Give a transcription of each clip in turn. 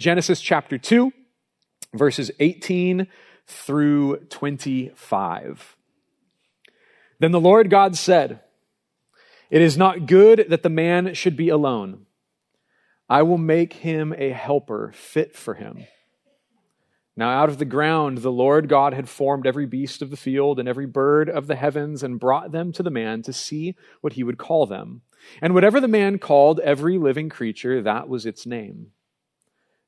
Genesis chapter 2, verses 18 through 25. Then the Lord God said, It is not good that the man should be alone. I will make him a helper fit for him. Now, out of the ground, the Lord God had formed every beast of the field and every bird of the heavens and brought them to the man to see what he would call them. And whatever the man called every living creature, that was its name.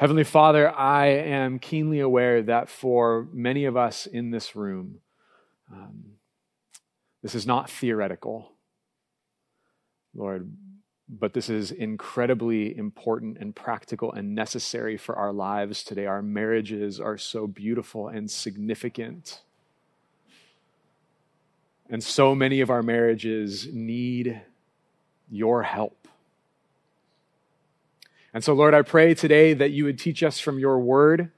Heavenly Father, I am keenly aware that for many of us in this room, um, this is not theoretical. Lord, but this is incredibly important and practical and necessary for our lives today. Our marriages are so beautiful and significant. And so many of our marriages need your help. And so, Lord, I pray today that you would teach us from your word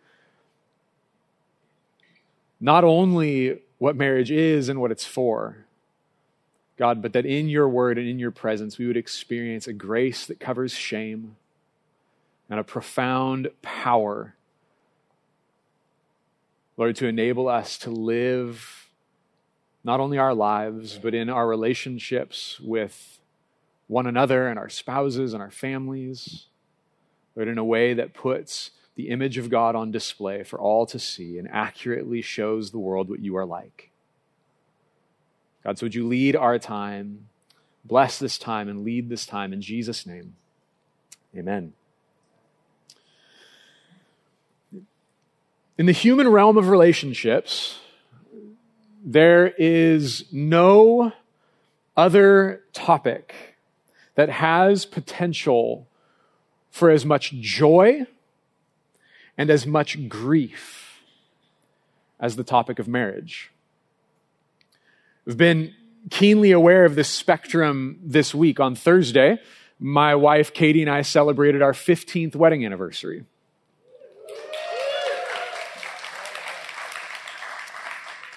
not only what marriage is and what it's for, God, but that in your word and in your presence, we would experience a grace that covers shame and a profound power, Lord, to enable us to live not only our lives, but in our relationships with one another and our spouses and our families, Lord, in a way that puts the image of God on display for all to see and accurately shows the world what you are like. God, so would you lead our time, bless this time, and lead this time in Jesus' name? Amen. In the human realm of relationships, there is no other topic that has potential for as much joy and as much grief as the topic of marriage. We've been keenly aware of this spectrum this week. On Thursday, my wife Katie and I celebrated our 15th wedding anniversary.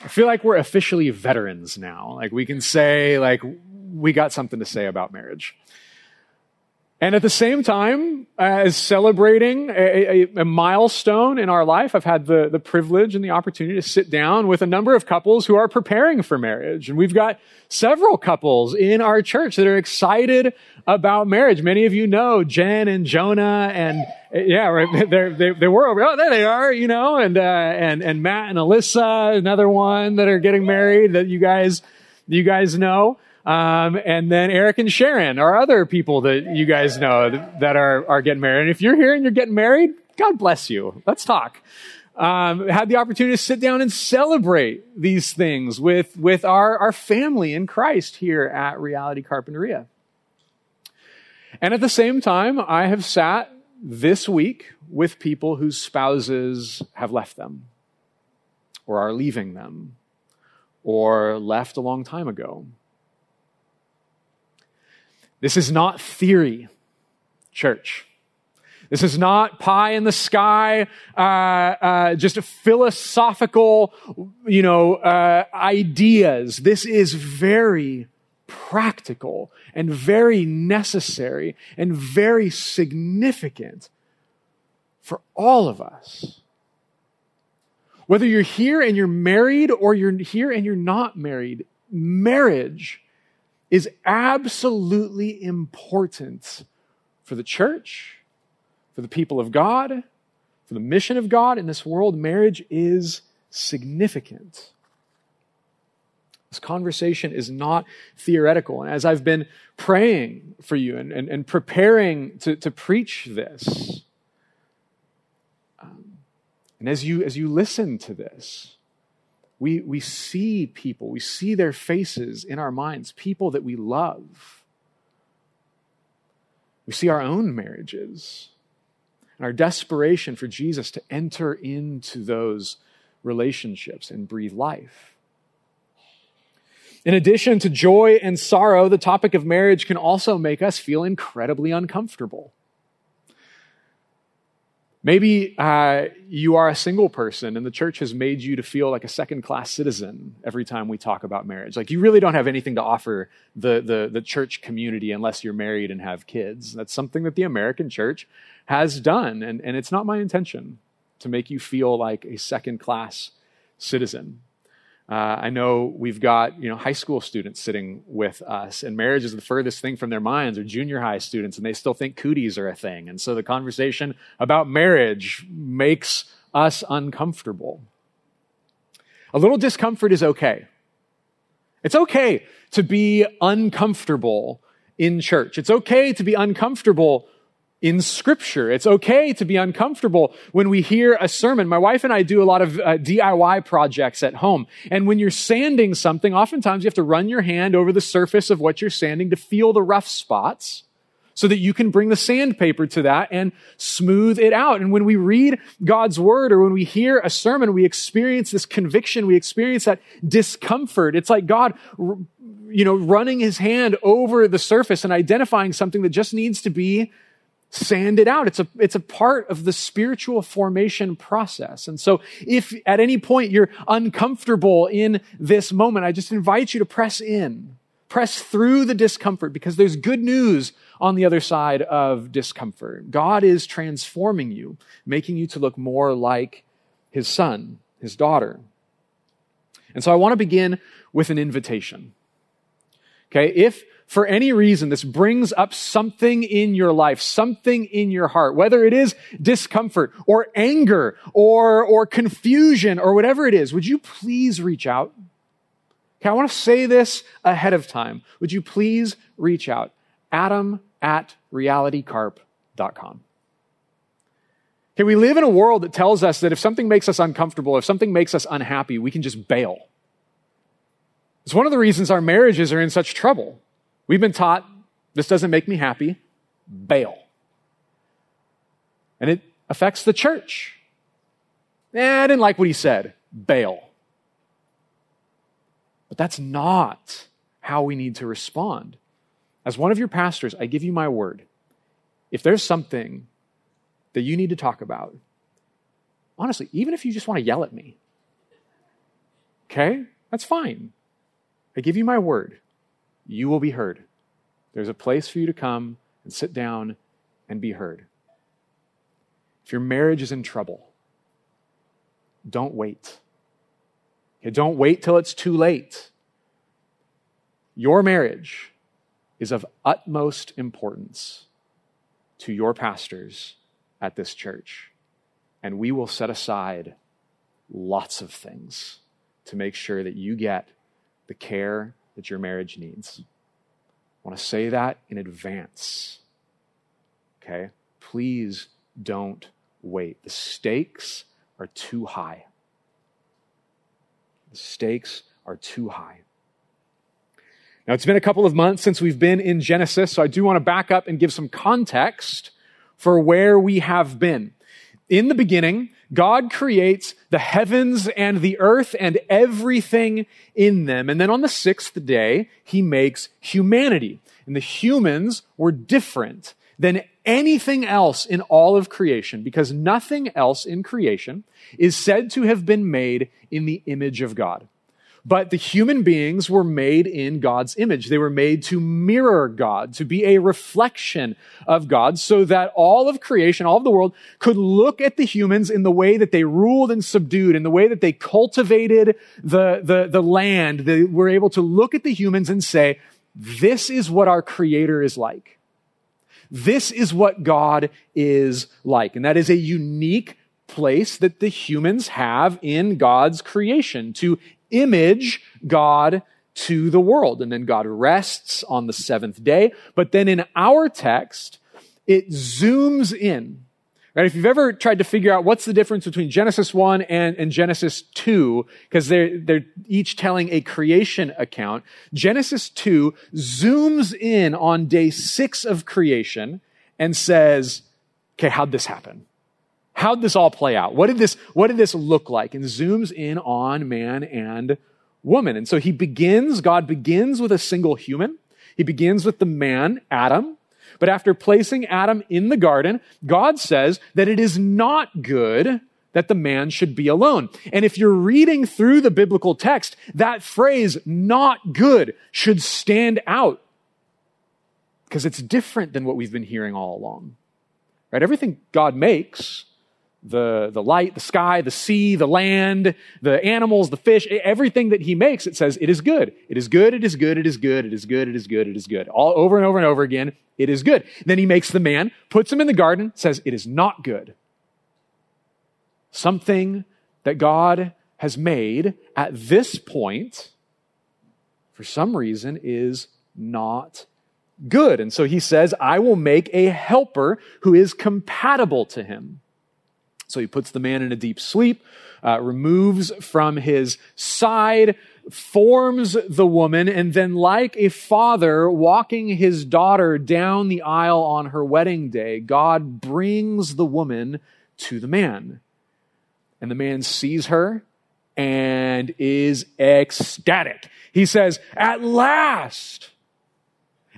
I feel like we're officially veterans now. Like we can say, like, we got something to say about marriage. And at the same time, as celebrating a, a, a, milestone in our life, I've had the, the privilege and the opportunity to sit down with a number of couples who are preparing for marriage. And we've got several couples in our church that are excited about marriage. Many of you know Jen and Jonah and, yeah, right, they they were over, oh, there they are, you know, and, uh, and, and Matt and Alyssa, another one that are getting married that you guys, you guys know. Um, and then Eric and Sharon are other people that you guys know that are, are getting married. And if you're here and you're getting married, God bless you. Let's talk. Um, had the opportunity to sit down and celebrate these things with, with our, our family in Christ here at Reality Carpinteria. And at the same time, I have sat this week with people whose spouses have left them or are leaving them or left a long time ago. This is not theory, church. This is not pie in the sky, uh, uh, just philosophical, you know, uh, ideas. This is very practical and very necessary and very significant for all of us. Whether you're here and you're married or you're here and you're not married, marriage is absolutely important for the church, for the people of God, for the mission of God in this world. Marriage is significant. This conversation is not theoretical. And as I've been praying for you and, and, and preparing to, to preach this, um, and as you, as you listen to this, we, we see people, we see their faces in our minds, people that we love. We see our own marriages and our desperation for Jesus to enter into those relationships and breathe life. In addition to joy and sorrow, the topic of marriage can also make us feel incredibly uncomfortable. Maybe uh, you are a single person and the church has made you to feel like a second class citizen every time we talk about marriage. Like you really don't have anything to offer the, the, the church community unless you're married and have kids. That's something that the American church has done. And, and it's not my intention to make you feel like a second class citizen. Uh, I know we've got you know high school students sitting with us, and marriage is the furthest thing from their minds, or junior high students, and they still think cooties are a thing. And so the conversation about marriage makes us uncomfortable. A little discomfort is okay. It's okay to be uncomfortable in church. It's okay to be uncomfortable in scripture. It's okay to be uncomfortable when we hear a sermon. My wife and I do a lot of uh, DIY projects at home. And when you're sanding something, oftentimes you have to run your hand over the surface of what you're sanding to feel the rough spots so that you can bring the sandpaper to that and smooth it out. And when we read God's word or when we hear a sermon, we experience this conviction, we experience that discomfort. It's like God, you know, running his hand over the surface and identifying something that just needs to be sand it out. It's a, it's a part of the spiritual formation process. And so if at any point you're uncomfortable in this moment, I just invite you to press in, press through the discomfort because there's good news on the other side of discomfort. God is transforming you, making you to look more like his son, his daughter. And so I want to begin with an invitation. Okay. If for any reason this brings up something in your life, something in your heart, whether it is discomfort or anger or, or confusion or whatever it is, would you please reach out? Okay, I want to say this ahead of time. Would you please reach out? Adam at realitycarp.com. Okay, we live in a world that tells us that if something makes us uncomfortable, if something makes us unhappy, we can just bail. It's one of the reasons our marriages are in such trouble. We've been taught this doesn't make me happy, bail. And it affects the church. Eh, I didn't like what he said, bail. But that's not how we need to respond. As one of your pastors, I give you my word. If there's something that you need to talk about, honestly, even if you just want to yell at me, okay, that's fine. I give you my word you will be heard. There's a place for you to come and sit down and be heard. If your marriage is in trouble, don't wait. Okay, don't wait till it's too late. Your marriage is of utmost importance to your pastors at this church. And we will set aside lots of things to make sure that you get the care that your marriage needs. I want to say that in advance. Okay? Please don't wait. The stakes are too high. The stakes are too high. Now, it's been a couple of months since we've been in Genesis, so I do want to back up and give some context for where we have been. In the beginning, God creates the heavens and the earth and everything in them. And then on the sixth day, he makes humanity. And the humans were different than anything else in all of creation because nothing else in creation is said to have been made in the image of God. But the human beings were made in God's image. They were made to mirror God, to be a reflection of God, so that all of creation, all of the world, could look at the humans in the way that they ruled and subdued, in the way that they cultivated the, the, the land. They were able to look at the humans and say, this is what our Creator is like. This is what God is like. And that is a unique place that the humans have in God's creation to image God to the world. And then God rests on the seventh day. But then in our text, it zooms in. Right? If you've ever tried to figure out what's the difference between Genesis 1 and, and Genesis 2, because they're, they're each telling a creation account, Genesis 2 zooms in on day six of creation and says, okay, how'd this happen? How'd this all play out? What did this, what did this look like? And zooms in on man and woman. And so he begins, God begins with a single human. He begins with the man, Adam. But after placing Adam in the garden, God says that it is not good that the man should be alone. And if you're reading through the biblical text, that phrase, not good, should stand out because it's different than what we've been hearing all along. Right? Everything God makes the, the light, the sky, the sea, the land, the animals, the fish, everything that he makes, it says, it is good. It is good, it is good, it is good, it is good, it is good, it is good. All over and over and over again, it is good. Then he makes the man, puts him in the garden, says, it is not good. Something that God has made at this point, for some reason, is not good. And so he says, I will make a helper who is compatible to him. So he puts the man in a deep sleep, uh, removes from his side, forms the woman, and then, like a father walking his daughter down the aisle on her wedding day, God brings the woman to the man. And the man sees her and is ecstatic. He says, At last!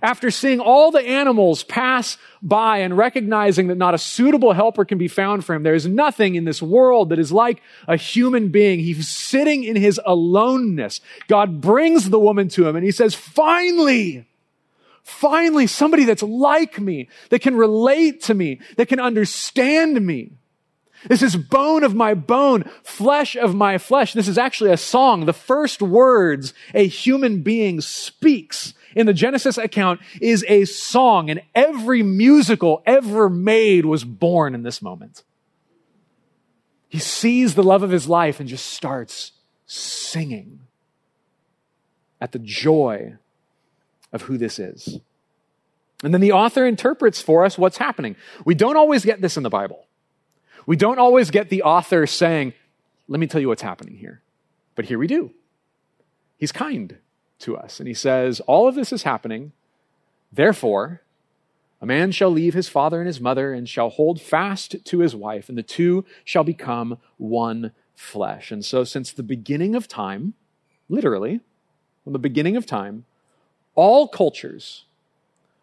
After seeing all the animals pass by and recognizing that not a suitable helper can be found for him, there is nothing in this world that is like a human being. He's sitting in his aloneness. God brings the woman to him and he says, finally, finally, somebody that's like me, that can relate to me, that can understand me. This is bone of my bone, flesh of my flesh. This is actually a song. The first words a human being speaks in the Genesis account is a song, and every musical ever made was born in this moment. He sees the love of his life and just starts singing at the joy of who this is. And then the author interprets for us what's happening. We don't always get this in the Bible. We don't always get the author saying, Let me tell you what's happening here. But here we do. He's kind to us. And he says, All of this is happening. Therefore, a man shall leave his father and his mother and shall hold fast to his wife, and the two shall become one flesh. And so, since the beginning of time, literally, from the beginning of time, all cultures,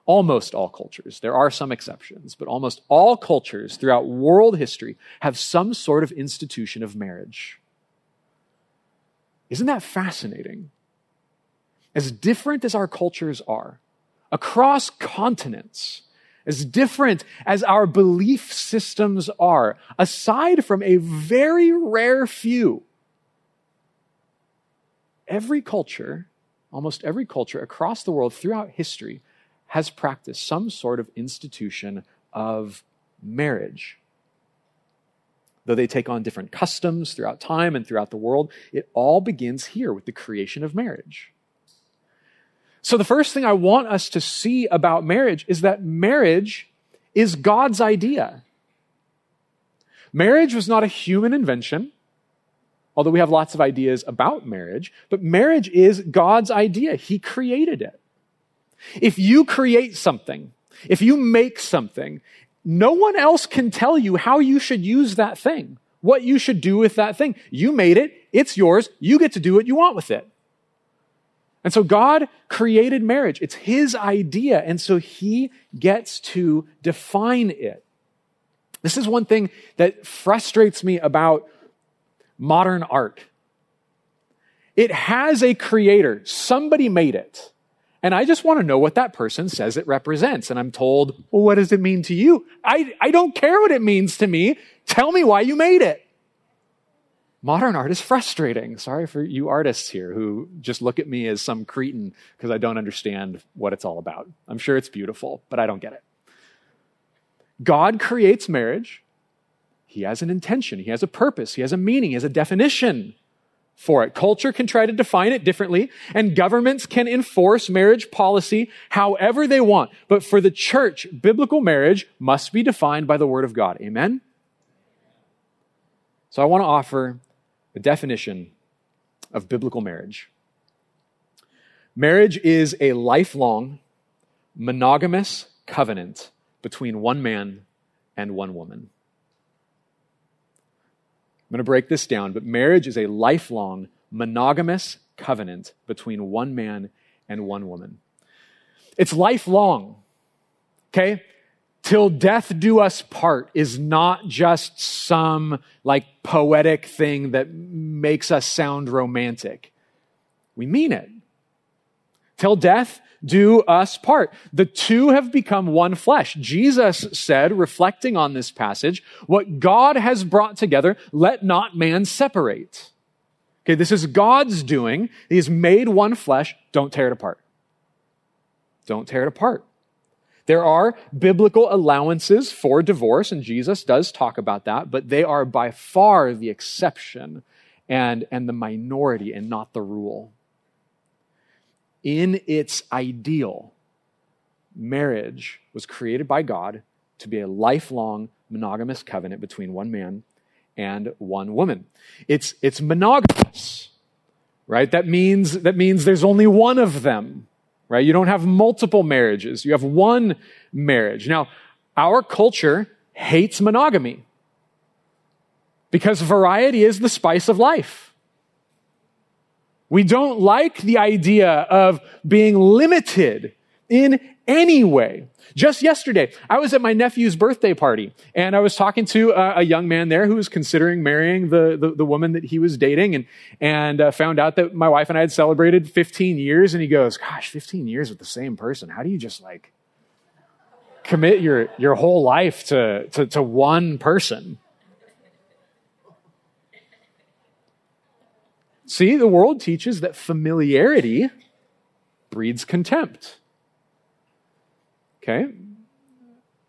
almost all cultures, there are some exceptions, but almost all cultures throughout world history have some sort of institution of marriage. Isn't that fascinating? As different as our cultures are, across continents, as different as our belief systems are, aside from a very rare few, every culture, almost every culture across the world throughout history, has practiced some sort of institution of marriage. Though they take on different customs throughout time and throughout the world, it all begins here with the creation of marriage. So, the first thing I want us to see about marriage is that marriage is God's idea. Marriage was not a human invention, although we have lots of ideas about marriage, but marriage is God's idea. He created it. If you create something, if you make something, no one else can tell you how you should use that thing, what you should do with that thing. You made it, it's yours, you get to do what you want with it. And so God created marriage. It's his idea. And so he gets to define it. This is one thing that frustrates me about modern art. It has a creator. Somebody made it. And I just want to know what that person says it represents. And I'm told, well, what does it mean to you? I, I don't care what it means to me. Tell me why you made it modern art is frustrating. Sorry for you artists here who just look at me as some cretin because I don't understand what it's all about. I'm sure it's beautiful, but I don't get it. God creates marriage. He has an intention, He has a purpose, He has a meaning, He has a definition for it. Culture can try to define it differently, and governments can enforce marriage policy however they want. But for the church, biblical marriage must be defined by the Word of God. Amen? So I want to offer a definition of biblical marriage. Marriage is a lifelong, monogamous covenant between one man and one woman. I'm going to break this down, but marriage is a lifelong, monogamous covenant between one man and one woman. It's lifelong, okay? Till death do us part is not just some like poetic thing that makes us sound romantic. We mean it. Till death do us part. The two have become one flesh. Jesus said, reflecting on this passage, what God has brought together, let not man separate. Okay, this is God's doing. He has made one flesh. Don't tear it apart. Don't tear it apart. There are biblical allowances for divorce, and Jesus does talk about that, but they are by far the exception and, and the minority and not the rule in its ideal, marriage was created by God to be a lifelong monogamous covenant between one man and one woman. It's, it's monogamous, right? That means, that means there's only one of them, right? You don't have multiple marriages. You have one marriage. Now, our culture hates monogamy because variety is the spice of life. We don't like the idea of being limited in any way. Just yesterday, I was at my nephew's birthday party and I was talking to a, a young man there who was considering marrying the, the, the woman that he was dating and, and uh, found out that my wife and I had celebrated 15 years. And he goes, Gosh, 15 years with the same person. How do you just like commit your, your whole life to, to, to one person? See, the world teaches that familiarity breeds contempt. Okay?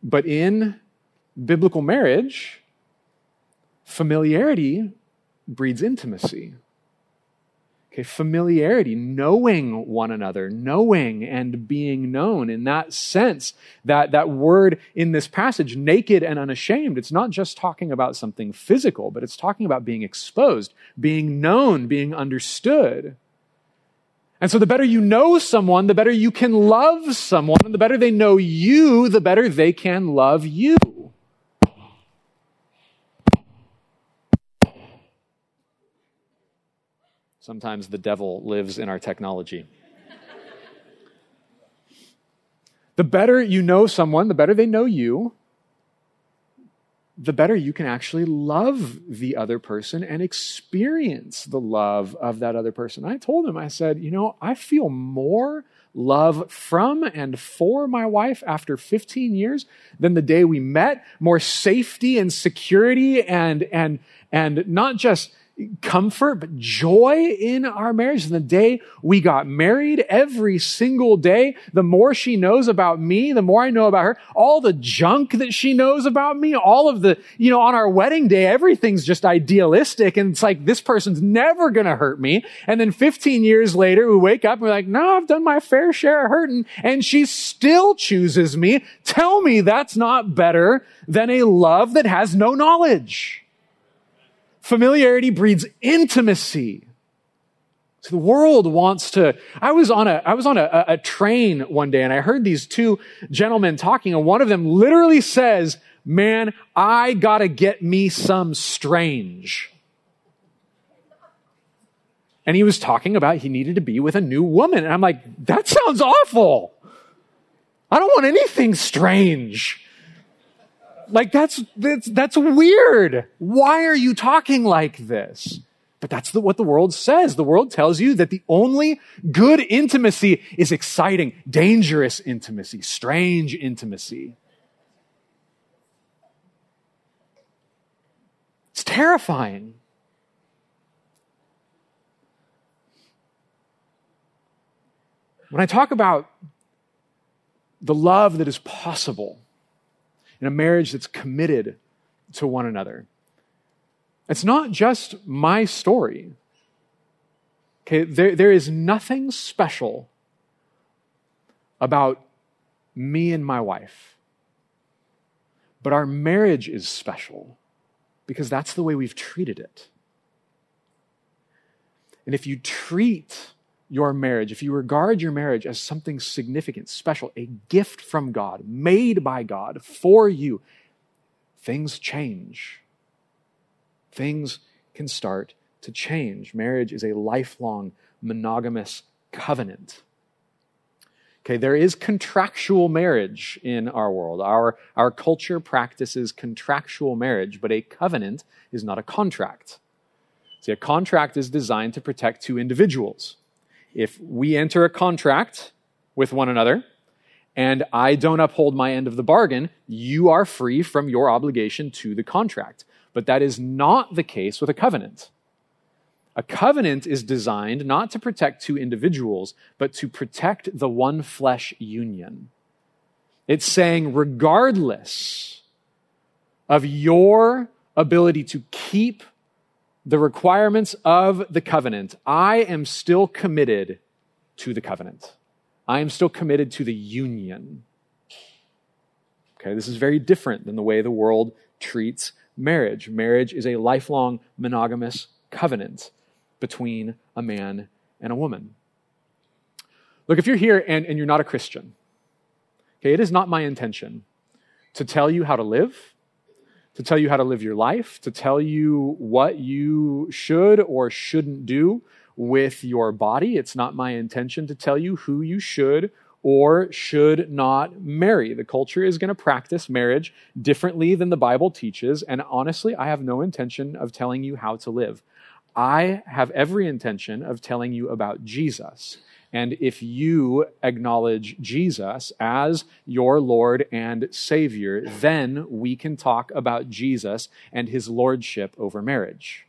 But in biblical marriage, familiarity breeds intimacy. Okay, familiarity, knowing one another, knowing and being known. In that sense, that, that word in this passage, naked and unashamed, it's not just talking about something physical, but it's talking about being exposed, being known, being understood. And so the better you know someone, the better you can love someone, and the better they know you, the better they can love you. Sometimes the devil lives in our technology. the better you know someone, the better they know you, the better you can actually love the other person and experience the love of that other person. I told him, I said, you know, I feel more love from and for my wife after 15 years than the day we met, more safety and security and, and, and not just comfort, but joy in our marriage. And the day we got married, every single day, the more she knows about me, the more I know about her, all the junk that she knows about me, all of the, you know, on our wedding day, everything's just idealistic. And it's like, this person's never going to hurt me. And then 15 years later, we wake up and we're like, no, I've done my fair share of hurting. And she still chooses me. Tell me that's not better than a love that has no knowledge. Familiarity breeds intimacy. So the world wants to. I was on a I was on a, a train one day and I heard these two gentlemen talking, and one of them literally says, "Man, I gotta get me some strange." And he was talking about he needed to be with a new woman, and I'm like, that sounds awful. I don't want anything strange. Like that's, that's, that's weird. Why are you talking like this? But that's the, what the world says. The world tells you that the only good intimacy is exciting, dangerous intimacy, strange intimacy. It's terrifying. When I talk about the love that is possible, in a marriage that's committed to one another. It's not just my story. Okay, there, there is nothing special about me and my wife. But our marriage is special because that's the way we've treated it. And if you treat your marriage, if you regard your marriage as something significant, special, a gift from God, made by God for you, things change. Things can start to change. Marriage is a lifelong monogamous covenant. Okay, there is contractual marriage in our world. Our, our culture practices contractual marriage, but a covenant is not a contract. See, a contract is designed to protect two individuals. If we enter a contract with one another and I don't uphold my end of the bargain, you are free from your obligation to the contract. But that is not the case with a covenant. A covenant is designed not to protect two individuals, but to protect the one flesh union. It's saying, regardless of your ability to keep the requirements of the covenant, I am still committed to the covenant. I am still committed to the union. Okay, this is very different than the way the world treats marriage. Marriage is a lifelong monogamous covenant between a man and a woman. Look, if you're here and, and you're not a Christian, okay, it is not my intention to tell you how to live to tell you how to live your life, to tell you what you should or shouldn't do with your body. It's not my intention to tell you who you should or should not marry. The culture is going to practice marriage differently than the Bible teaches, and honestly, I have no intention of telling you how to live. I have every intention of telling you about Jesus and if you acknowledge Jesus as your Lord and Savior, then we can talk about Jesus and his lordship over marriage.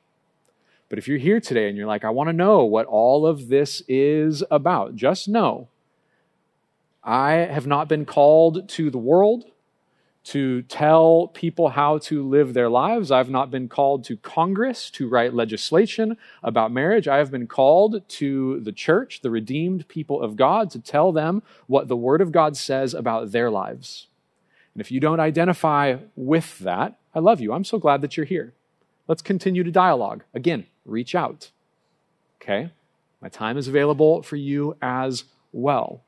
But if you're here today and you're like, I want to know what all of this is about, just know I have not been called to the world to tell people how to live their lives. I've not been called to Congress to write legislation about marriage. I have been called to the church, the redeemed people of God, to tell them what the Word of God says about their lives. And if you don't identify with that, I love you. I'm so glad that you're here. Let's continue to dialogue. Again, reach out. Okay? My time is available for you as well.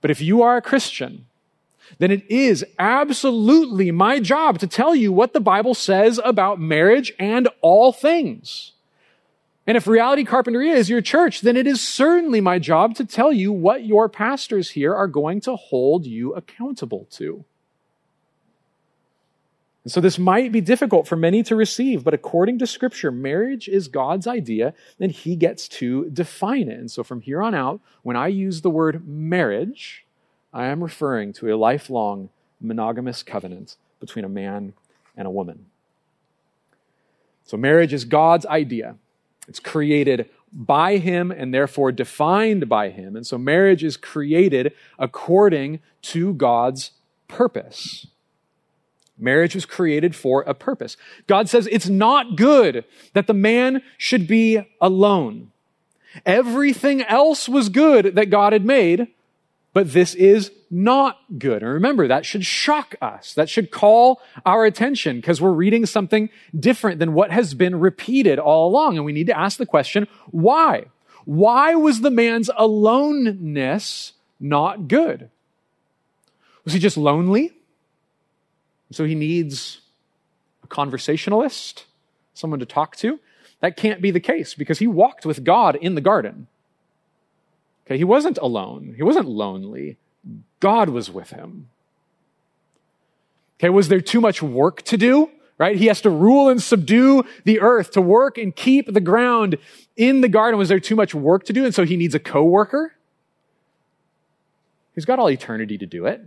But if you are a Christian, then it is absolutely my job to tell you what the Bible says about marriage and all things. And if Reality Carpinteria is your church, then it is certainly my job to tell you what your pastors here are going to hold you accountable to. And so this might be difficult for many to receive, but according to Scripture, marriage is God's idea, and He gets to define it. And so from here on out, when I use the word marriage, I am referring to a lifelong monogamous covenant between a man and a woman. So, marriage is God's idea. It's created by Him and therefore defined by Him. And so, marriage is created according to God's purpose. Marriage was created for a purpose. God says it's not good that the man should be alone. Everything else was good that God had made, but this is not good. And remember, that should shock us. That should call our attention because we're reading something different than what has been repeated all along. And we need to ask the question, why? Why was the man's aloneness not good? Was he just lonely? So he needs a conversationalist, someone to talk to? That can't be the case because he walked with God in the garden. Okay, he wasn't alone. He wasn't lonely. God was with him. Okay, was there too much work to do? Right? He has to rule and subdue the earth, to work and keep the ground in the garden. Was there too much work to do? And so he needs a co-worker? He's got all eternity to do it.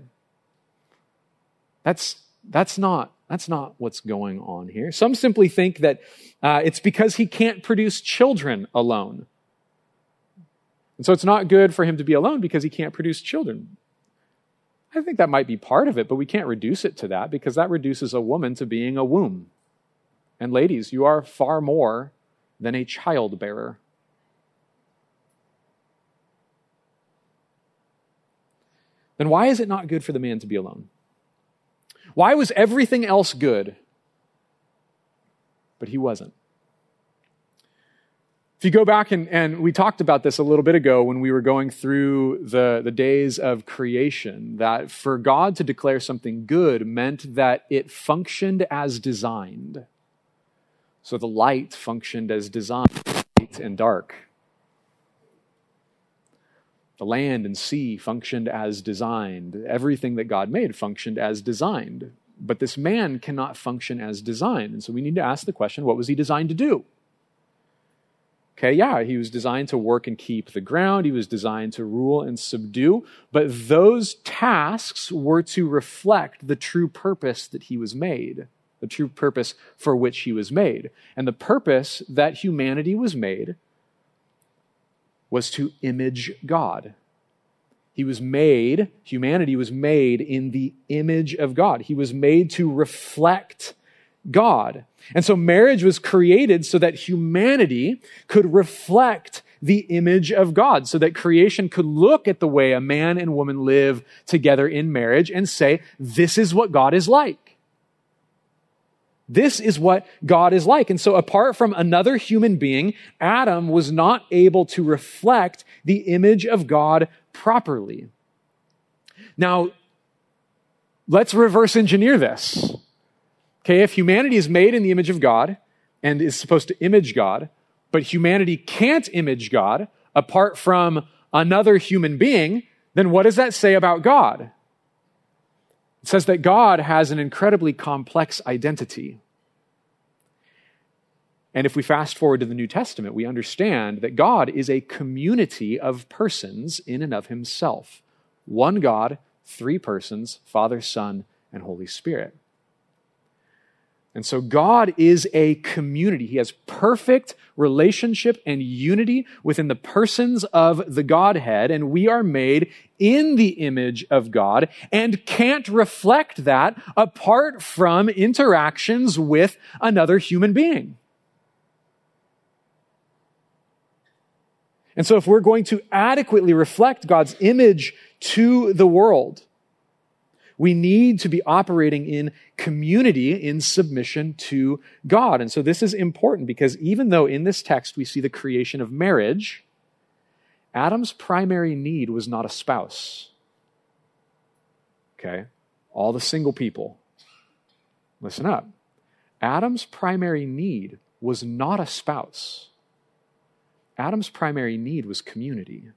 That's, that's not, that's not what's going on here. Some simply think that uh, it's because he can't produce children alone. And so it's not good for him to be alone because he can't produce children. I think that might be part of it, but we can't reduce it to that because that reduces a woman to being a womb. And ladies, you are far more than a child bearer. Then why is it not good for the man to be alone? Why was everything else good, but he wasn't? If you go back and, and we talked about this a little bit ago when we were going through the, the days of creation, that for God to declare something good meant that it functioned as designed. So the light functioned as designed, light and dark. The land and sea functioned as designed. Everything that God made functioned as designed. But this man cannot function as designed. And so we need to ask the question what was he designed to do? Okay, yeah, he was designed to work and keep the ground. He was designed to rule and subdue. But those tasks were to reflect the true purpose that he was made, the true purpose for which he was made. And the purpose that humanity was made was to image God. He was made, humanity was made in the image of God. He was made to reflect God. And so marriage was created so that humanity could reflect the image of God, so that creation could look at the way a man and woman live together in marriage and say, this is what God is like. This is what God is like. And so apart from another human being, Adam was not able to reflect the image of God properly. Now, let's reverse engineer this. Okay, if humanity is made in the image of God and is supposed to image God, but humanity can't image God apart from another human being, then what does that say about God? It says that God has an incredibly complex identity. And if we fast forward to the New Testament, we understand that God is a community of persons in and of himself. One God, three persons Father, Son, and Holy Spirit. And so God is a community. He has perfect relationship and unity within the persons of the Godhead, and we are made in the image of God and can't reflect that apart from interactions with another human being. And so if we're going to adequately reflect God's image to the world, we need to be operating in community in submission to God. And so this is important because even though in this text we see the creation of marriage, Adam's primary need was not a spouse. Okay? All the single people, listen up. Adam's primary need was not a spouse. Adam's primary need was community.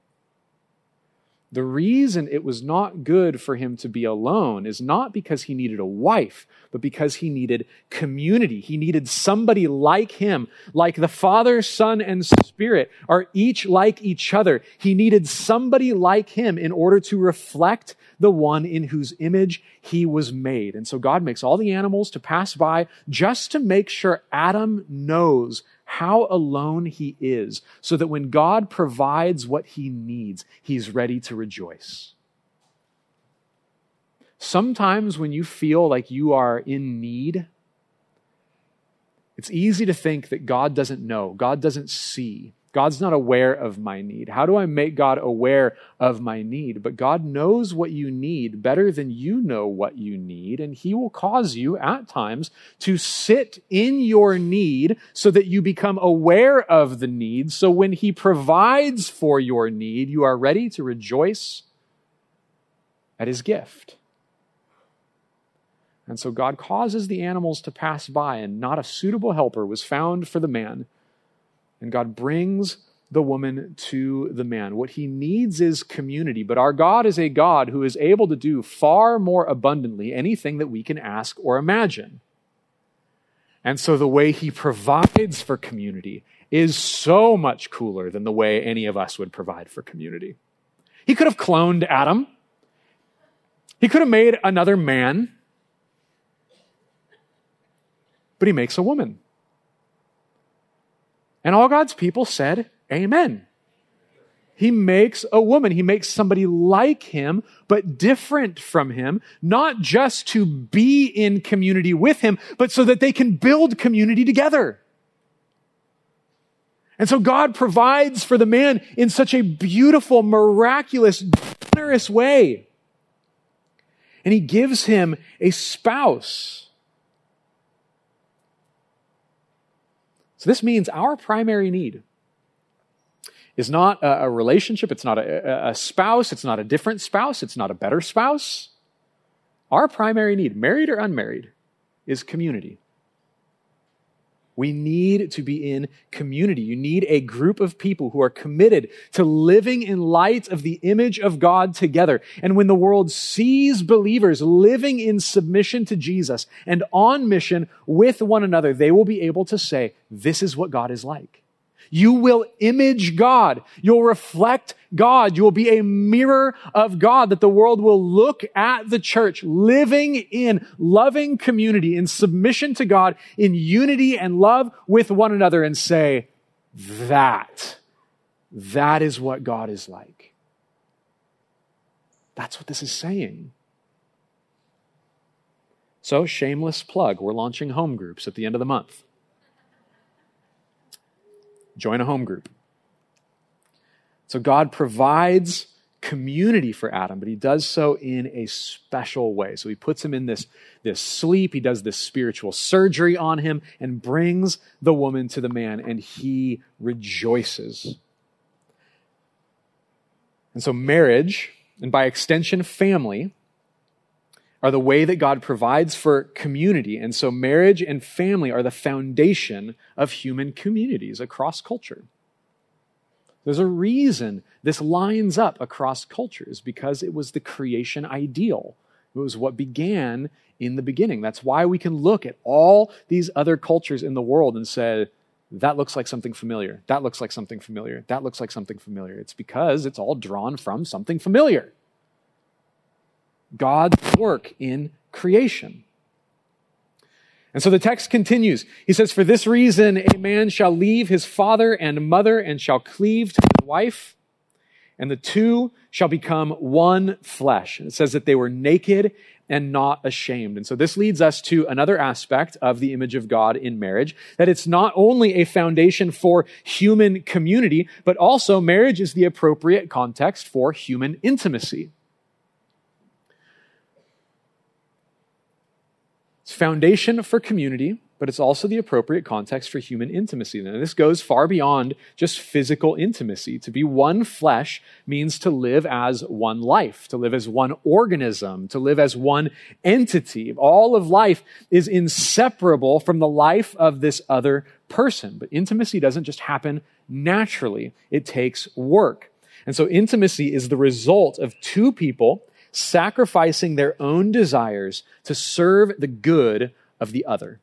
The reason it was not good for him to be alone is not because he needed a wife, but because he needed community. He needed somebody like him, like the Father, Son, and Spirit are each like each other. He needed somebody like him in order to reflect the one in whose image he was made. And so God makes all the animals to pass by just to make sure Adam knows how alone he is, so that when God provides what he needs, he's ready to rejoice. Sometimes when you feel like you are in need, it's easy to think that God doesn't know, God doesn't see, God's not aware of my need. How do I make God aware of my need? But God knows what you need better than you know what you need, and He will cause you at times to sit in your need so that you become aware of the need. So when He provides for your need, you are ready to rejoice at His gift. And so God causes the animals to pass by, and not a suitable helper was found for the man. And God brings the woman to the man. What he needs is community, but our God is a God who is able to do far more abundantly anything that we can ask or imagine. And so the way he provides for community is so much cooler than the way any of us would provide for community. He could have cloned Adam. He could have made another man. But he makes a woman. And all God's people said, Amen. He makes a woman. He makes somebody like him, but different from him, not just to be in community with him, but so that they can build community together. And so God provides for the man in such a beautiful, miraculous, generous way. and he gives him a spouse. So this means our primary need is not a, relationship, it's not a, a spouse, it's not a different spouse, it's not a better spouse. Our primary need, married or unmarried, is community. We need to be in community. You need a group of people who are committed to living in light of the image of God together. And when the world sees believers living in submission to Jesus and on mission with one another, they will be able to say, this is what God is like. You will image God. You'll reflect God. You will be a mirror of God that the world will look at the church living in loving community, in submission to God, in unity and love with one another and say, that, that is what God is like. That's what this is saying. So, shameless plug. We're launching home groups at the end of the month join a home group. So God provides community for Adam, but he does so in a special way. So he puts him in this, this sleep, he does this spiritual surgery on him, and brings the woman to the man, and he rejoices. And so, marriage, and by extension, family, are the way that God provides for community. And so marriage and family are the foundation of human communities across culture. There's a reason this lines up across cultures because it was the creation ideal. It was what began in the beginning. That's why we can look at all these other cultures in the world and say, that looks like something familiar. That looks like something familiar. That looks like something familiar. It's because it's all drawn from something familiar. God's work in creation. And so the text continues. He says, For this reason, a man shall leave his father and mother and shall cleave to his wife, and the two shall become one flesh. And it says that they were naked and not ashamed. And so this leads us to another aspect of the image of God in marriage, that it's not only a foundation for human community, but also marriage is the appropriate context for human intimacy. It's foundation for community, but it's also the appropriate context for human intimacy. And this goes far beyond just physical intimacy. To be one flesh means to live as one life, to live as one organism, to live as one entity. All of life is inseparable from the life of this other person. But intimacy doesn't just happen naturally, it takes work. And so intimacy is the result of two people sacrificing their own desires to serve the good of the other.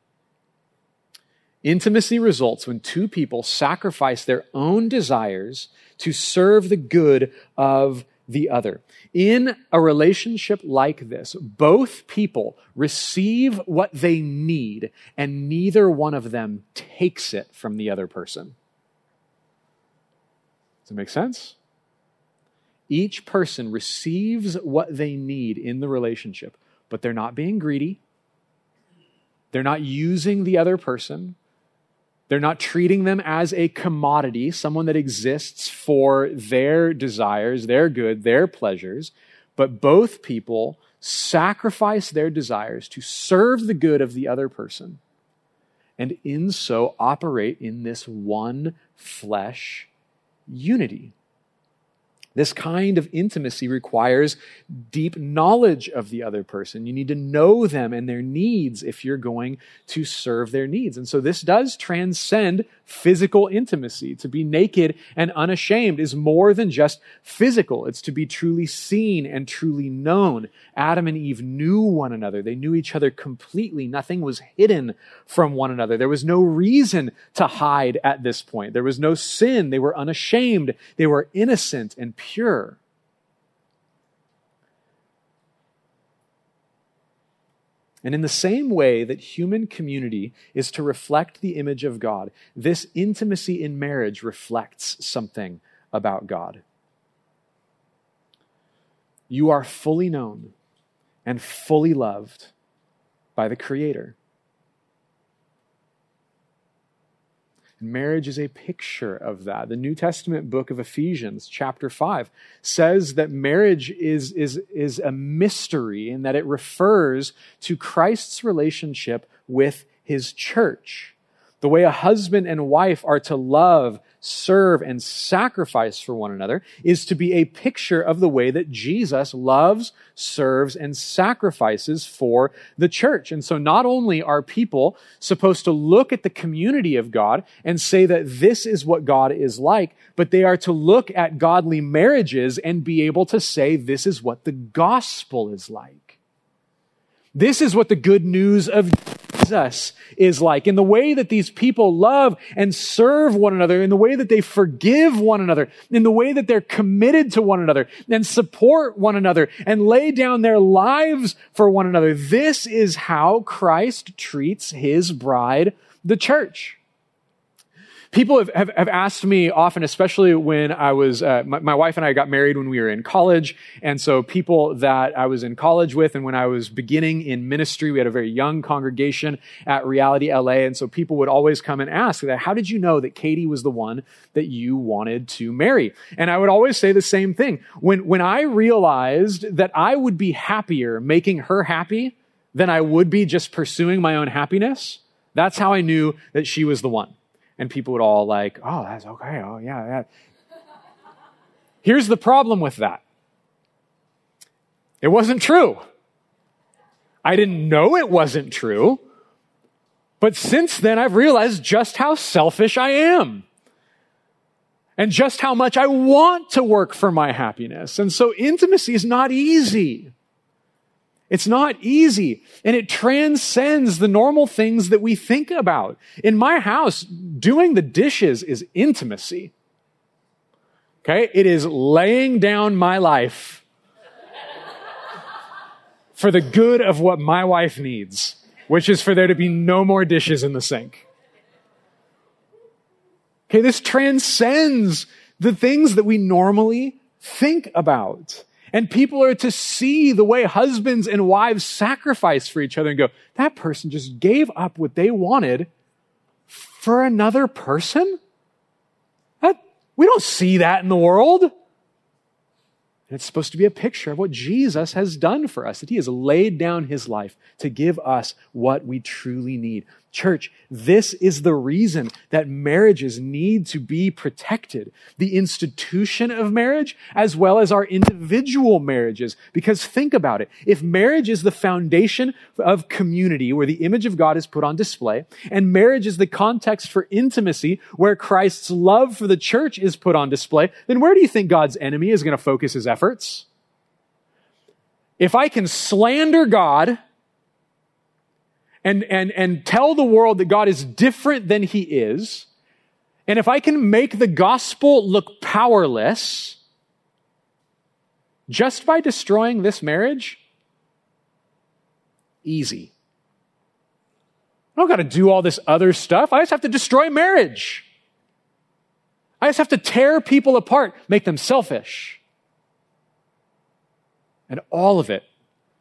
Intimacy results when two people sacrifice their own desires to serve the good of the other. In a relationship like this, both people receive what they need, and neither one of them takes it from the other person. Does it make sense? Each person receives what they need in the relationship, but they're not being greedy. They're not using the other person. They're not treating them as a commodity, someone that exists for their desires, their good, their pleasures. But both people sacrifice their desires to serve the good of the other person, and in so operate in this one flesh unity. This kind of intimacy requires deep knowledge of the other person. You need to know them and their needs if you're going to serve their needs. And so this does transcend physical intimacy. To be naked and unashamed is more than just physical. It's to be truly seen and truly known. Adam and Eve knew one another. They knew each other completely. Nothing was hidden from one another. There was no reason to hide at this point. There was no sin. They were unashamed. They were innocent and pure. And in the same way that human community is to reflect the image of God, this intimacy in marriage reflects something about God. You are fully known and fully loved by the Creator. Marriage is a picture of that. The New Testament book of Ephesians, chapter 5, says that marriage is, is, is a mystery and that it refers to Christ's relationship with his church. The way a husband and wife are to love, serve, and sacrifice for one another is to be a picture of the way that Jesus loves, serves, and sacrifices for the church. And so not only are people supposed to look at the community of God and say that this is what God is like, but they are to look at godly marriages and be able to say this is what the gospel is like. This is what the good news of Jesus is like, in the way that these people love and serve one another, in the way that they forgive one another, in the way that they're committed to one another and support one another and lay down their lives for one another. This is how Christ treats his bride, the church. People have, have, have, asked me often, especially when I was, uh, my, my, wife and I got married when we were in college. And so people that I was in college with and when I was beginning in ministry, we had a very young congregation at Reality LA. And so people would always come and ask that, how did you know that Katie was the one that you wanted to marry? And I would always say the same thing. When, when I realized that I would be happier making her happy than I would be just pursuing my own happiness, that's how I knew that she was the one and people would all like, oh, that's okay. Oh, yeah, yeah. Here's the problem with that. It wasn't true. I didn't know it wasn't true. But since then, I've realized just how selfish I am. And just how much I want to work for my happiness. And so intimacy is not easy. It's not easy and it transcends the normal things that we think about. In my house, doing the dishes is intimacy. Okay. It is laying down my life for the good of what my wife needs, which is for there to be no more dishes in the sink. Okay. This transcends the things that we normally think about. And people are to see the way husbands and wives sacrifice for each other and go, that person just gave up what they wanted for another person? That, we don't see that in the world. And it's supposed to be a picture of what Jesus has done for us, that he has laid down his life to give us what we truly need. Church, this is the reason that marriages need to be protected. The institution of marriage, as well as our individual marriages. Because think about it. If marriage is the foundation of community where the image of God is put on display, and marriage is the context for intimacy where Christ's love for the church is put on display, then where do you think God's enemy is going to focus his efforts? If I can slander God, and, and, and tell the world that God is different than he is, and if I can make the gospel look powerless just by destroying this marriage, easy. I don't got to do all this other stuff. I just have to destroy marriage. I just have to tear people apart, make them selfish. And all of it,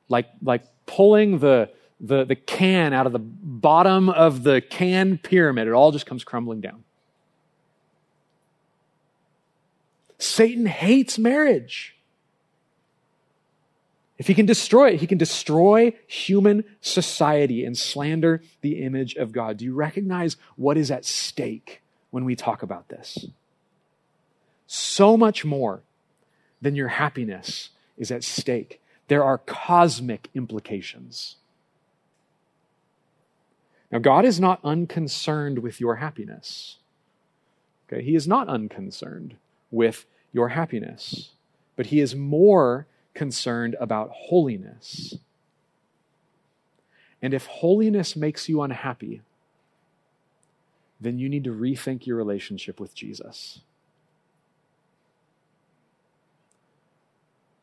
like, like pulling the, the, the can out of the bottom of the can pyramid. It all just comes crumbling down. Satan hates marriage. If he can destroy it, he can destroy human society and slander the image of God. Do you recognize what is at stake when we talk about this? So much more than your happiness is at stake. There are cosmic implications. Now, God is not unconcerned with your happiness. Okay? He is not unconcerned with your happiness, but He is more concerned about holiness. And if holiness makes you unhappy, then you need to rethink your relationship with Jesus.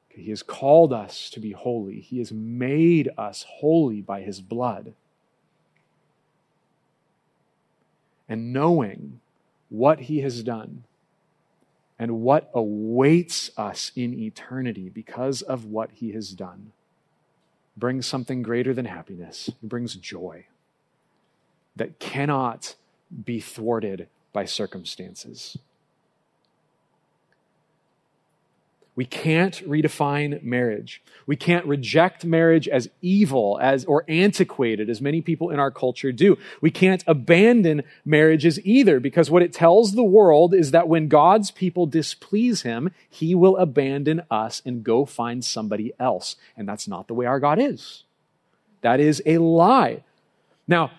He has called us to be holy, He has made us holy by His blood. And knowing what he has done and what awaits us in eternity because of what he has done brings something greater than happiness. It brings joy that cannot be thwarted by circumstances. We can't redefine marriage. We can't reject marriage as evil as or antiquated as many people in our culture do. We can't abandon marriages either because what it tells the world is that when God's people displease him, he will abandon us and go find somebody else. And that's not the way our God is. That is a lie. Now,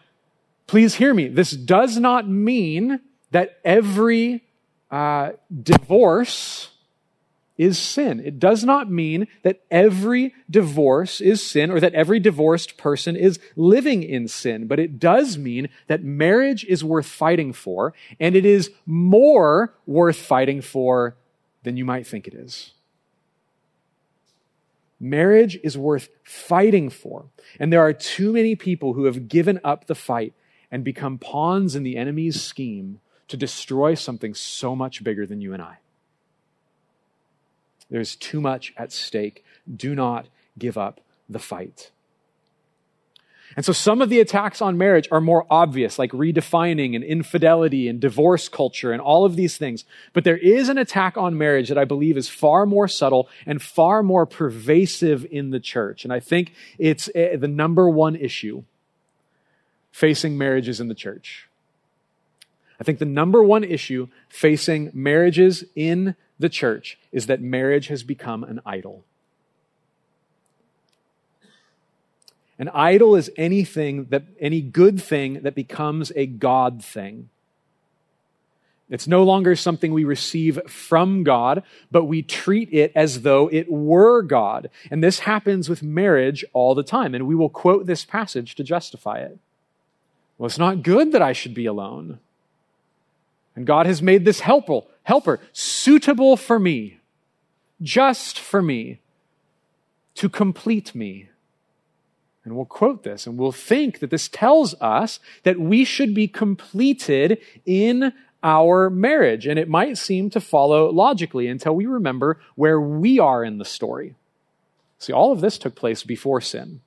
please hear me. This does not mean that every uh, divorce is sin. It does not mean that every divorce is sin or that every divorced person is living in sin, but it does mean that marriage is worth fighting for, and it is more worth fighting for than you might think it is. Marriage is worth fighting for. And there are too many people who have given up the fight and become pawns in the enemy's scheme to destroy something so much bigger than you and I. There's too much at stake. Do not give up the fight. And so some of the attacks on marriage are more obvious, like redefining and infidelity and divorce culture and all of these things. But there is an attack on marriage that I believe is far more subtle and far more pervasive in the church. And I think it's eh, the number one issue facing marriages in the church. I think the number one issue facing marriages in the church is that marriage has become an idol. An idol is anything that, any good thing that becomes a God thing. It's no longer something we receive from God, but we treat it as though it were God. And this happens with marriage all the time. And we will quote this passage to justify it. Well, it's not good that I should be alone. And God has made this helper, helper suitable for me, just for me, to complete me. And we'll quote this and we'll think that this tells us that we should be completed in our marriage. And it might seem to follow logically until we remember where we are in the story. See, all of this took place before sin.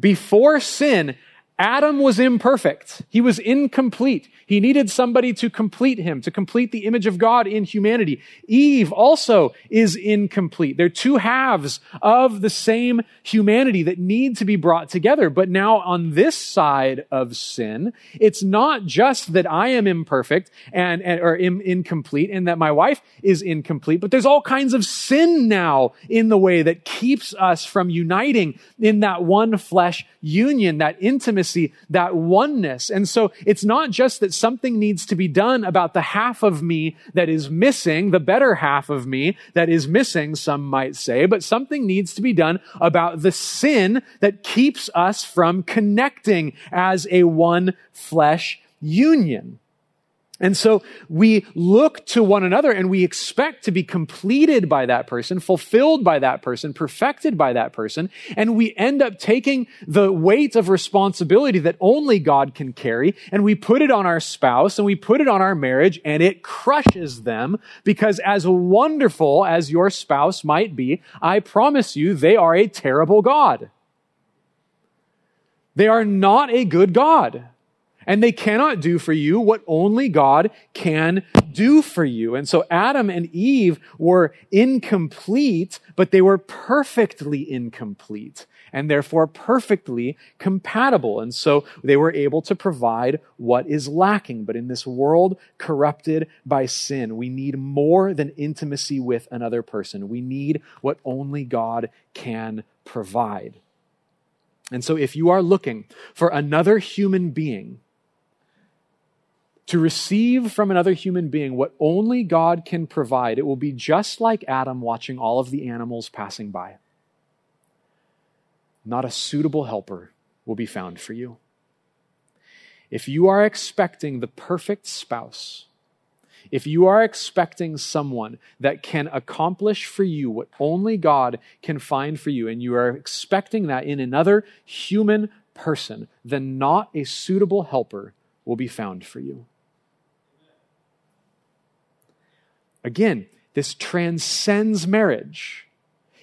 Before sin, Adam was imperfect. He was incomplete. He needed somebody to complete him, to complete the image of God in humanity. Eve also is incomplete. They're two halves of the same humanity that need to be brought together. But now on this side of sin, it's not just that I am imperfect and, and or incomplete and that my wife is incomplete, but there's all kinds of sin now in the way that keeps us from uniting in that one flesh union, that intimacy, that oneness. And so it's not just that something needs to be done about the half of me that is missing, the better half of me that is missing, some might say, but something needs to be done about the sin that keeps us from connecting as a one flesh union. And so we look to one another and we expect to be completed by that person, fulfilled by that person, perfected by that person. And we end up taking the weight of responsibility that only God can carry and we put it on our spouse and we put it on our marriage and it crushes them because as wonderful as your spouse might be, I promise you they are a terrible God. They are not a good God and they cannot do for you what only God can do for you. And so Adam and Eve were incomplete, but they were perfectly incomplete and therefore perfectly compatible. And so they were able to provide what is lacking. But in this world corrupted by sin, we need more than intimacy with another person. We need what only God can provide. And so if you are looking for another human being to receive from another human being what only God can provide, it will be just like Adam watching all of the animals passing by. Not a suitable helper will be found for you. If you are expecting the perfect spouse, if you are expecting someone that can accomplish for you what only God can find for you, and you are expecting that in another human person, then not a suitable helper will be found for you. Again, this transcends marriage.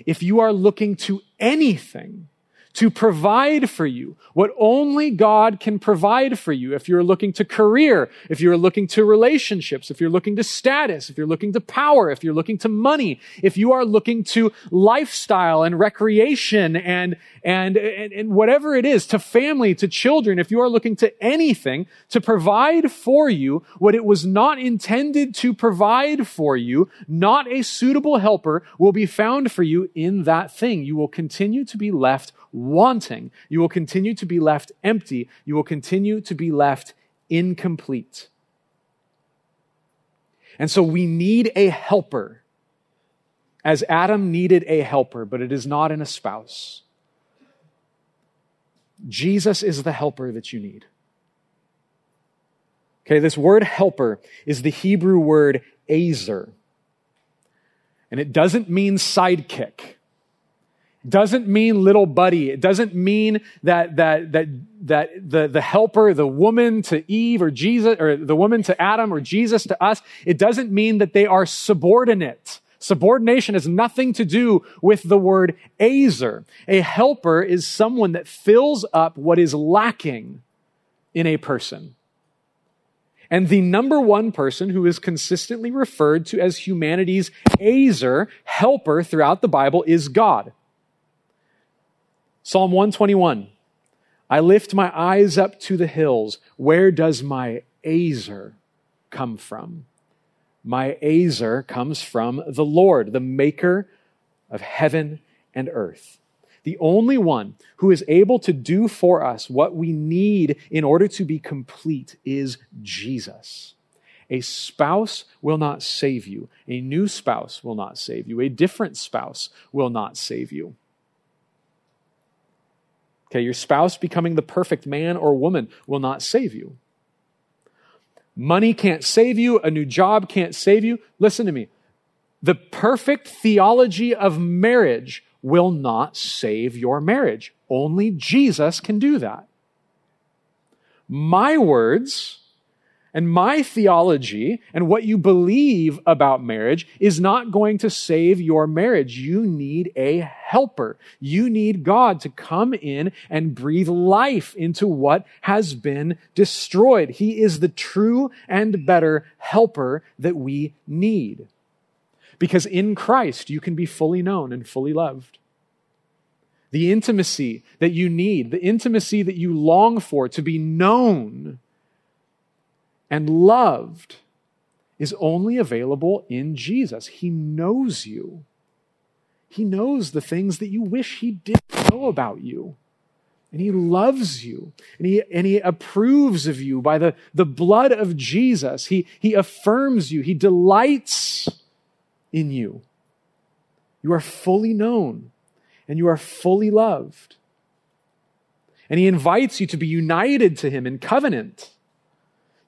If you are looking to anything to provide for you what only God can provide for you. If you're looking to career, if you're looking to relationships, if you're looking to status, if you're looking to power, if you're looking to money, if you are looking to lifestyle and recreation and, and, and, and whatever it is, to family, to children, if you are looking to anything to provide for you what it was not intended to provide for you, not a suitable helper will be found for you in that thing. You will continue to be left wanting. You will continue to be left empty. You will continue to be left incomplete. And so we need a helper, as Adam needed a helper, but it is not in a spouse. Jesus is the helper that you need. Okay, this word helper is the Hebrew word ezer. And it doesn't mean sidekick. Doesn't mean little buddy. It doesn't mean that, that, that, that the, the helper, the woman to Eve or Jesus, or the woman to Adam or Jesus to us, it doesn't mean that they are subordinate. Subordination has nothing to do with the word ezer. A helper is someone that fills up what is lacking in a person. And the number one person who is consistently referred to as humanity's ezer, helper throughout the Bible is God. Psalm 121. I lift my eyes up to the hills. Where does my ezer come from? My ezer comes from the Lord, the maker of heaven and earth. The only one who is able to do for us what we need in order to be complete is Jesus. A spouse will not save you. A new spouse will not save you. A different spouse will not save you. Okay, your spouse becoming the perfect man or woman will not save you. Money can't save you. A new job can't save you. Listen to me. The perfect theology of marriage will not save your marriage. Only Jesus can do that. My words and my theology and what you believe about marriage is not going to save your marriage. You need a helper. You need God to come in and breathe life into what has been destroyed. He is the true and better helper that we need. Because in Christ, you can be fully known and fully loved the intimacy that you need, the intimacy that you long for to be known and loved is only available in Jesus. He knows you. He knows the things that you wish He didn't know about you. And He loves you. And He, and he approves of you by the, the blood of Jesus. He, he affirms you. He delights in you. You are fully known and you are fully loved. And He invites you to be united to Him in covenant.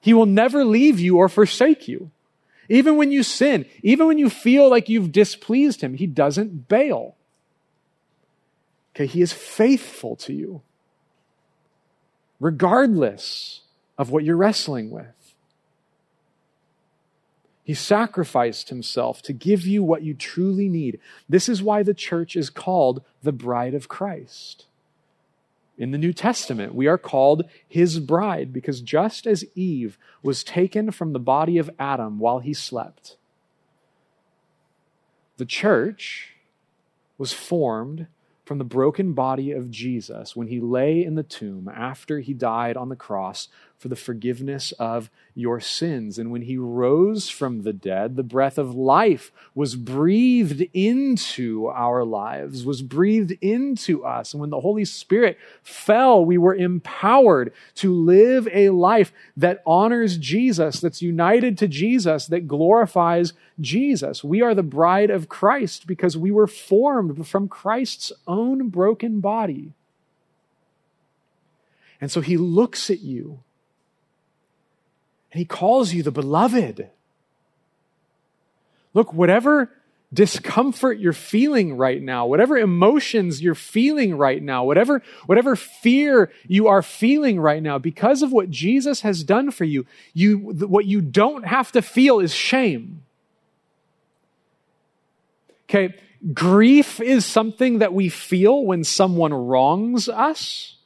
He will never leave you or forsake you. Even when you sin, even when you feel like you've displeased him, he doesn't bail. Okay, he is faithful to you, regardless of what you're wrestling with. He sacrificed himself to give you what you truly need. This is why the church is called the bride of Christ in the New Testament. We are called his bride because just as Eve was taken from the body of Adam while he slept, the church was formed from the broken body of Jesus when he lay in the tomb after he died on the cross for the forgiveness of your sins. And when he rose from the dead, the breath of life was breathed into our lives, was breathed into us. And when the Holy Spirit fell, we were empowered to live a life that honors Jesus, that's united to Jesus, that glorifies Jesus. We are the bride of Christ because we were formed from Christ's own broken body. And so he looks at you and he calls you the beloved. Look, whatever discomfort you're feeling right now, whatever emotions you're feeling right now, whatever, whatever fear you are feeling right now, because of what Jesus has done for you, you, what you don't have to feel is shame. Okay, grief is something that we feel when someone wrongs us.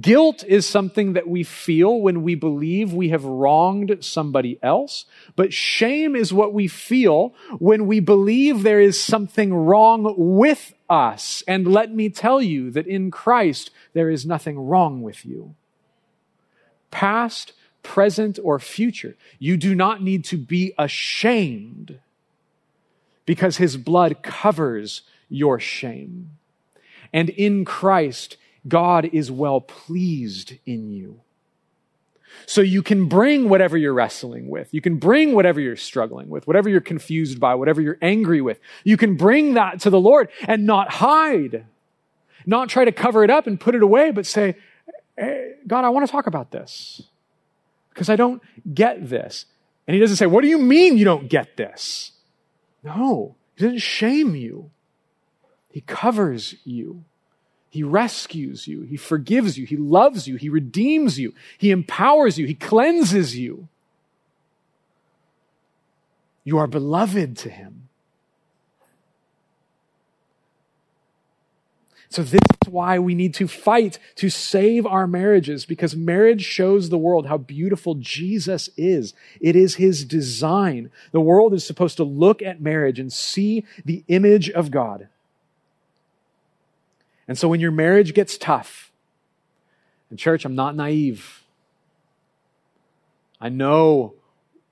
Guilt is something that we feel when we believe we have wronged somebody else. But shame is what we feel when we believe there is something wrong with us. And let me tell you that in Christ, there is nothing wrong with you. Past, present, or future. You do not need to be ashamed because his blood covers your shame. And in Christ, God is well pleased in you. So you can bring whatever you're wrestling with. You can bring whatever you're struggling with, whatever you're confused by, whatever you're angry with. You can bring that to the Lord and not hide, not try to cover it up and put it away, but say, hey, God, I want to talk about this because I don't get this. And he doesn't say, What do you mean you don't get this? No, he doesn't shame you. He covers you. He rescues you. He forgives you. He loves you. He redeems you. He empowers you. He cleanses you. You are beloved to him. So, this is why we need to fight to save our marriages because marriage shows the world how beautiful Jesus is. It is his design. The world is supposed to look at marriage and see the image of God. And so when your marriage gets tough, and church, I'm not naive. I know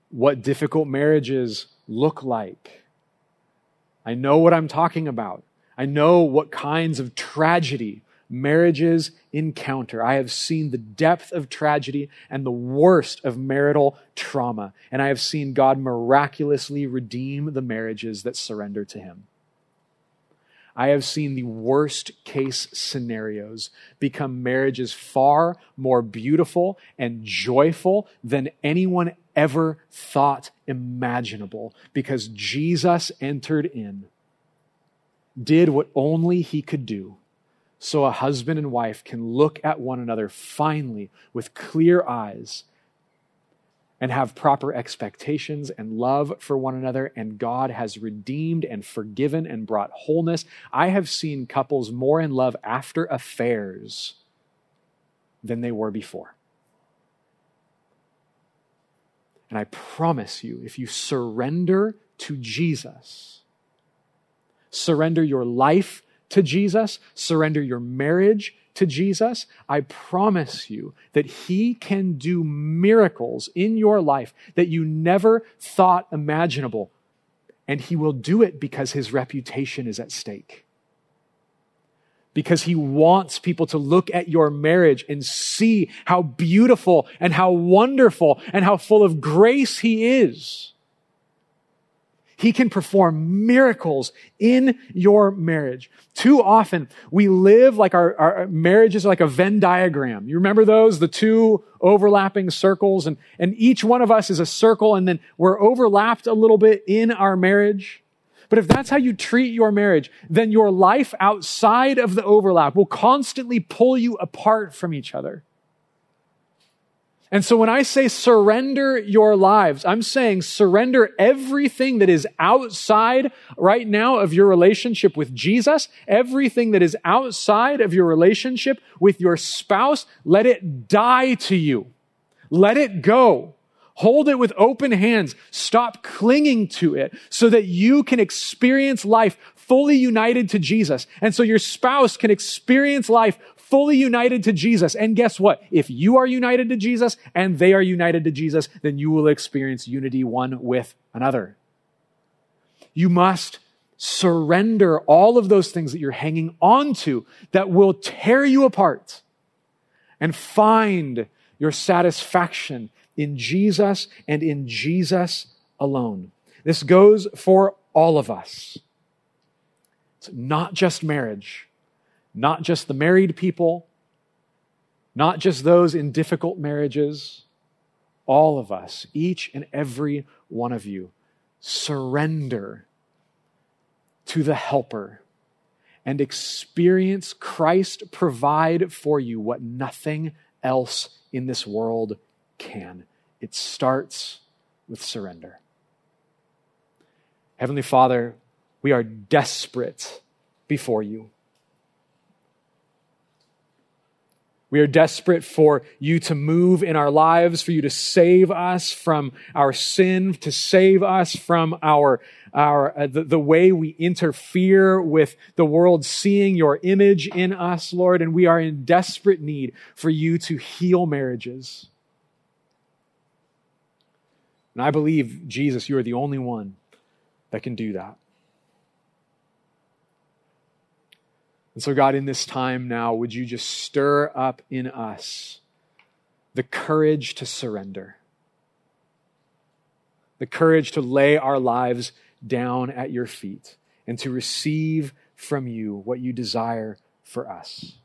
what difficult marriages look like. I know what I'm talking about. I know what kinds of tragedy marriages encounter. I have seen the depth of tragedy and the worst of marital trauma, and I have seen God miraculously redeem the marriages that surrender to Him. I have seen the worst case scenarios become marriages far more beautiful and joyful than anyone ever thought imaginable because Jesus entered in, did what only he could do. So a husband and wife can look at one another finally with clear eyes and have proper expectations and love for one another, and God has redeemed and forgiven and brought wholeness. I have seen couples more in love after affairs than they were before. And I promise you, if you surrender to Jesus, surrender your life to Jesus, surrender your marriage to Jesus, I promise you that He can do miracles in your life that you never thought imaginable. And He will do it because His reputation is at stake. Because He wants people to look at your marriage and see how beautiful and how wonderful and how full of grace He is. He can perform miracles in your marriage. Too often, we live like our, our marriages are like a Venn diagram. You remember those? The two overlapping circles, and, and each one of us is a circle, and then we're overlapped a little bit in our marriage. But if that's how you treat your marriage, then your life outside of the overlap will constantly pull you apart from each other. And so when I say surrender your lives, I'm saying surrender everything that is outside right now of your relationship with Jesus, everything that is outside of your relationship with your spouse, let it die to you. Let it go. Hold it with open hands. Stop clinging to it so that you can experience life fully united to Jesus. And so your spouse can experience life fully united to Jesus. And guess what? If you are united to Jesus and they are united to Jesus, then you will experience unity one with another. You must surrender all of those things that you're hanging on to that will tear you apart and find your satisfaction in Jesus and in Jesus alone. This goes for all of us. It's not just marriage not just the married people, not just those in difficult marriages, all of us, each and every one of you, surrender to the helper and experience Christ provide for you what nothing else in this world can. It starts with surrender. Heavenly Father, We are desperate before you. We are desperate for you to move in our lives, for you to save us from our sin, to save us from our, our, uh, the, the way we interfere with the world seeing your image in us, Lord. And we are in desperate need for you to heal marriages. And I believe, Jesus, you are the only one that can do that. And so, God, in this time now, would you just stir up in us the courage to surrender, the courage to lay our lives down at your feet and to receive from you what you desire for us.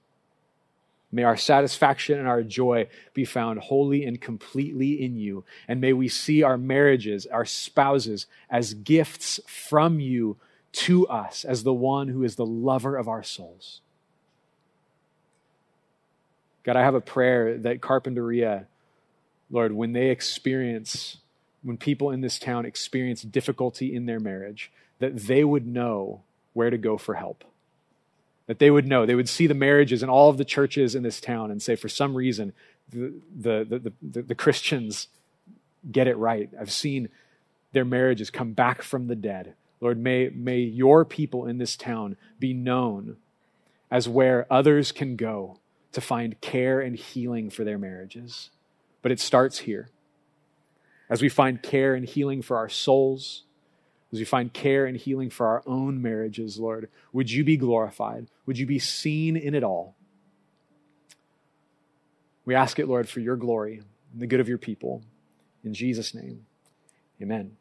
May our satisfaction and our joy be found wholly and completely in you. And may we see our marriages, our spouses, as gifts from you to us as the one who is the lover of our souls. God, I have a prayer that Carpinteria, Lord, when they experience, when people in this town experience difficulty in their marriage, that they would know where to go for help. That they would know, they would see the marriages in all of the churches in this town and say, for some reason, the, the, the, the, the Christians get it right. I've seen their marriages come back from the dead. Lord, may, may your people in this town be known as where others can go to find care and healing for their marriages. But it starts here. As we find care and healing for our souls, as we find care and healing for our own marriages, Lord, would you be glorified? Would you be seen in it all? We ask it, Lord, for your glory and the good of your people. In Jesus' name, amen.